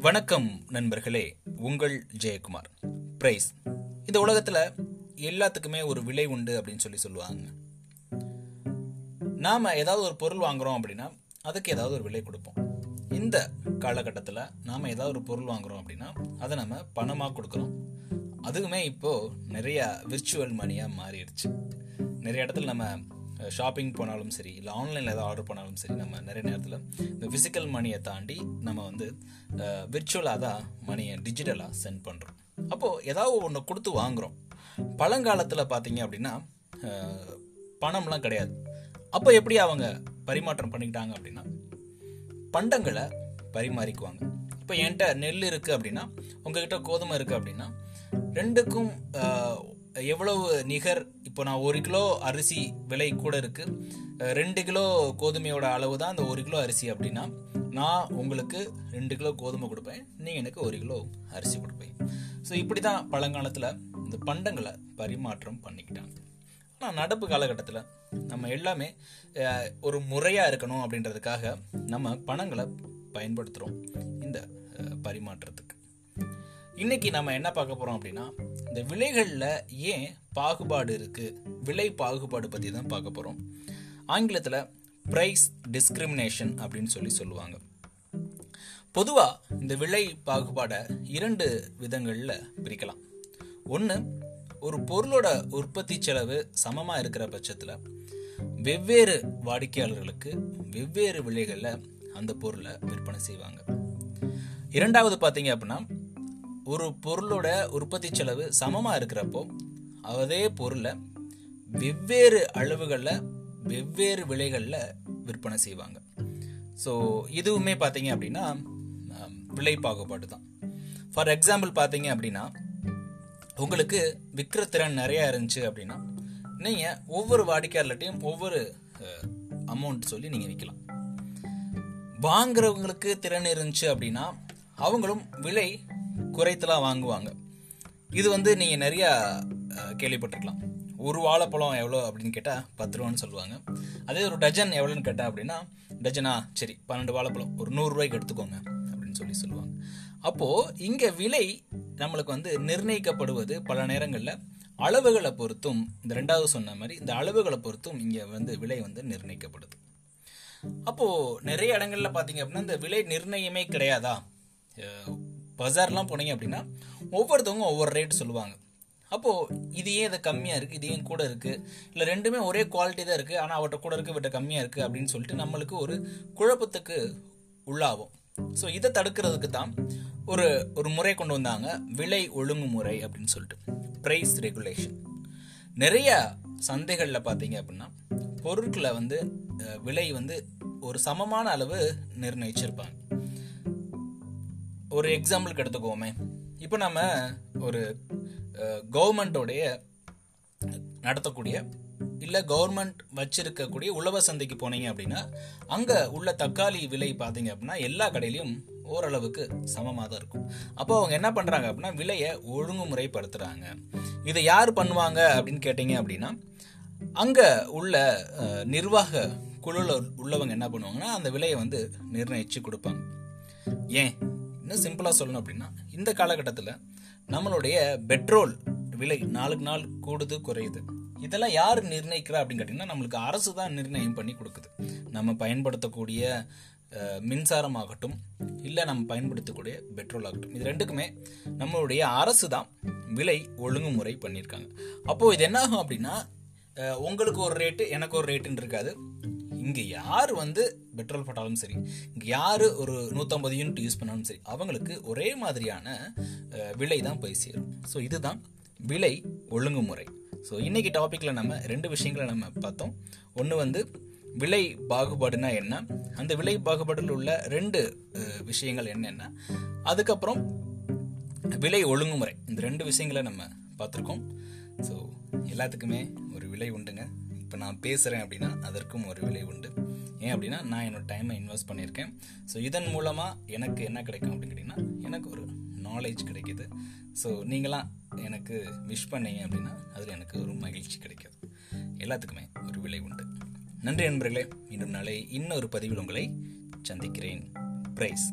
வணக்கம் நண்பர்களே உங்கள் ஜெயக்குமார். பிரைஸ் இந்த உலகத்துல எல்லாத்துக்குமே ஒரு விலை உண்டு அப்படின்னு சொல்லி சொல்லுவாங்க. நாம ஏதாவது ஒரு பொருள் வாங்குறோம் அப்படின்னா அதுக்கு ஏதாவது ஒரு விலை கொடுப்போம். இந்த காலகட்டத்தில் நாம் ஏதாவது ஒரு பொருள் வாங்குறோம் அப்படின்னா அதை நம்ம பணமாக கொடுக்குறோம். அதுவுமே இப்போது நிறையா விர்ச்சுவல் மணியாக மாறிடுச்சு. நிறைய இடத்துல நம்ம ஷாப்பிங் போனாலும் சரி இல்லை ஆன்லைனில் ஏதாவது ஆர்டர் பண்ணாலும் சரி நம்ம நிறைய நேரத்தில் இந்த ஃபிசிக்கல் மணியை தாண்டி நம்ம வந்து விர்ச்சுவலாக தான் மணியை டிஜிட்டலாக சென்ட் பண்ணுறோம் அப்போது ஏதாவது ஒன்று கொடுத்து வாங்குகிறோம் பழங்காலத்தில் பார்த்தீங்க அப்படின்னா பணம்லாம் கிடையாது. அப்போ எப்படி அவங்க பரிமாற்றம் பண்ணிக்கிட்டாங்க அப்படின்னா பண்டங்களை பரிமாறிக்குவாங்க. இப்போ என்கிட்ட நெல் இருக்குது அப்படின்னா உங்ககிட்ட கோதுமை இருக்குது அப்படின்னா ரெண்டுக்கும் எவ்வளவு நிகர் இப்போ நான் ஒரு கிலோ அரிசி விலை கூட இருக்குது ரெண்டு கிலோ கோதுமையோட அளவு தான் அந்த ஒரு கிலோ அரிசி அப்படின்னா நான் உங்களுக்கு ரெண்டு கிலோ கோதுமை கொடுப்பேன் நீங்கள் எனக்கு ஒரு கிலோ அரிசி கொடுப்பேன். ஸோ இப்படி தான் பழங்காலத்தில் இந்த பண்டங்களை பரிமாற்றம் பண்ணிக்கிட்டாங்க. ஆனால் நடப்பு காலகட்டத்தில் நம்ம எல்லாமே ஒரு முறையாக இருக்கணும் அப்படின்றதுக்காக நம்ம பணங்களை பயன்படுத்துகிறோம் இந்த பரிமாற்றத்துக்கு. இன்னைக்கு நம்ம என்ன பார்க்க போகிறோம் அப்படின்னா இந்த விலைகளில் ஏன் பாகுபாடு இருக்குது விலை பாகுபாடு பற்றி தான் பார்க்க போகிறோம் ஆங்கிலத்தில் ப்ரைஸ் டிஸ்கிரிமினேஷன் அப்படின்னு சொல்லி சொல்லுவாங்க. பொதுவாக இந்த விலை பாகுபாடை இரண்டு விதங்களில் பிரிக்கலாம். ஒன்று ஒரு பொருளோட உற்பத்தி செலவு சமமாக இருக்கிற பட்சத்தில் வெவ்வேறு வாடிக்கையாளர்களுக்கு வெவ்வேறு விலைகளில் அந்த பொருளை விற்பனை செய்வாங்க. இரண்டாவது பார்த்தீங்க அப்படின்னா ஒரு பொருளோட உற்பத்தி செலவு சமமாக இருக்கிறப்போ அதே பொருளை வெவ்வேறு அளவுகளில் வெவ்வேறு விலைகளில் விற்பனை செய்வாங்க. ஸோ இதுவுமே பார்த்தீங்க அப்படின்னா விலை பாகுபாடு தான். ஃபார் எக்ஸாம்பிள் பார்த்தீங்க அப்படின்னா உங்களுக்கு விற்கிற திறன் நிறையா இருந்துச்சு அப்படின்னா நீங்கள் ஒவ்வொரு வாடிக்கையாளர்கிட்டையும் ஒவ்வொரு அமௌண்ட் சொல்லி நீங்கள் விற்கலாம். வாங்குறவங்களுக்கு திறன் இருந்துச்சு அப்படின்னா அவங்களும் விலை குறைத்தலாம் வாங்குவாங்க. இது வந்து நீங்கள் நிறையா கேள்விப்பட்டிருக்கலாம். ஒரு வாழைப்பழம் எவ்வளோ அப்படின்னு கேட்டால் பத்து ரூபான்னு சொல்லுவாங்க. அதே ஒரு டஜன் எவ்வளோன்னு கேட்டால் அப்படின்னா டஜனா சரி பன்னெண்டு வாழைப்பழம் ஒரு நூறுரூவாய்க்கு எடுத்துக்கோங்க அப்படின்னு சொல்லி சொல்லுவாங்க. அப்போது இங்கே விலை நம்மளுக்கு வந்து நிர்ணயிக்கப்படுவது பல நேரங்களில் அளவுகளை பொறுத்தும் இந்த ரெண்டாவது சொன்ன மாதிரி இந்த அளவுகளை பொறுத்தும் இங்கே வந்து விலை வந்து நிர்ணயிக்கப்படுது. அப்போது நிறைய இடங்களில் பார்த்தீங்க அப்படின்னா இந்த விலை நிர்ணயமே கிடையாதா? பஜார்லாம் போனீங்க அப்படின்னா ஒவ்வொருத்தவங்க ஒவ்வொரு ரேட் சொல்லுவாங்க. அப்போது இது ஏன் இதை கம்மியாக இருக்குது இது ஏன் கூட இருக்குது இல்லை ரெண்டுமே ஒரே குவாலிட்டி தான் இருக்குது ஆனால் அவட்ட கூட இருக்கு இவட்ட கம்மியாக இருக்குது அப்படின்னு சொல்லிட்டு நம்மளுக்கு ஒரு குழப்பத்துக்கு உள்ளாகும். ஸோ இதை தடுக்கிறதுக்கு தான் ஒரு ஒரு முறை கொண்டு வந்தாங்க. விலை ஒழுங்குமுறை அப்படின்னு சொல்லிட்டு. ப்ரைஸ் ரெகுலேஷன் நிறைய சந்தைகளில் பார்த்தீங்க அப்படின்னா பொருட்களை வந்து விலை வந்து ஒரு சமமான அளவு நிர்ணயிச்சிருப்பாங்க. ஒரு எக்ஸாம்பிளுக்கு எடுத்துக்கோமே இப்போ நம்ம ஒரு கவர்மெண்ட்டோடைய நடத்தக்கூடிய இல்லை கவர்மெண்ட் வச்சிருக்கக்கூடிய உழவர் சந்தைக்கு போனீங்க அப்படின்னா அங்கே உள்ள தக்காளி விலை பார்த்தீங்க அப்படின்னா எல்லா கடையிலையும் ஓரளவுக்கு சமமாக தான் இருக்கும். அப்போ அவங்க என்ன பண்ணுறாங்க அப்படின்னா விலையை ஒழுங்குமுறைப்படுத்துகிறாங்க இதை யார் பண்ணுவாங்க அப்படின்னு கேட்டிங்க அப்படின்னா அங்கே உள்ள நிர்வாக குழுல உள்ளவங்க என்ன பண்ணுவாங்கன்னா அந்த விலையை வந்து நிர்ணயித்து கொடுப்பாங்க. ஏன்? இன்னும் சிம்பிளாக சொல்லணும் அப்படின்னா இந்த காலகட்டத்தில் நம்மளுடைய பெட்ரோல் விலை நாளுக்கு நாள் கூடுது குறையுது. இதெல்லாம் யார் நிர்ணயிக்கிறா அப்படின்னு கேட்டிங்கன்னா நம்மளுக்கு அரசு தான் நிர்ணயம் பண்ணி கொடுக்குது. நம்ம பயன்படுத்தக்கூடிய மின்சாரம் மின்சாரமாகட்டும் இல்லை நம்ம பயன்படுத்தக்கூடிய பெட்ரோல் ஆகட்டும். இது ரெண்டுக்குமே நம்மளுடைய அரசு தான் விலை ஒழுங்குமுறை பண்ணியிருக்காங்க. அப்போது இது என்ன ஆகும் அப்படின்னா உங்களுக்கு ஒரு ரேட்டு எனக்கு ஒரு ரேட்டுன்னு இருக்காது. இங்கே யார் வந்து பெட்ரோல் போட்டாலும் சரி இங்கே யார் ஒரு நூற்றம்பது யூனிட் யூஸ் பண்ணாலும் சரி அவங்களுக்கு ஒரே மாதிரியான விலை தான் போய் சேரும். ஸோ இதுதான் விலை ஒழுங்குமுறை. ஸோ இன்றைக்கி டாப்பிக்கில் நம்ம ரெண்டு விஷயங்களை நம்ம பார்த்தோம். ஒன்று வந்து விலை பாகுபாடுனா என்ன? அந்த விலை பாகுபாடில் உள்ள ரெண்டு விஷயங்கள் என்னென்ன? அதுக்கப்புறம் விலை ஒழுங்குமுறை. இந்த ரெண்டு விஷயங்களை நம்ம பார்த்துருக்கோம். ஸோ எல்லாத்துக்குமே ஒரு விலை உண்டுங்க. இப்போ நான் பேசுகிறேன் அப்படின்னா அதற்கும் ஒரு விலை உண்டு. ஏன் அப்படின்னா நான் என்னோட டைமை இன்வெஸ்ட் பண்ணியிருக்கேன். ஸோ இதன் மூலமாக எனக்கு என்ன கிடைக்கும் அப்படின்னு கேட்டிங்கன்னா எனக்கு ஒரு நாலேஜ் கிடைக்கிது. ஸோ நீங்களாம் எனக்கு விஷ் பண்ணீங்க அப்படின்னா அதில் எனக்கு ஒரு மகிழ்ச்சி கிடைக்கிது. எல்லாத்துக்குமே ஒரு விலை உண்டு. நன்றி நண்பர்களே மீண்டும் நாளை இன்னொரு பதிவில் உங்களை சந்திக்கிறேன். பிரைஸ்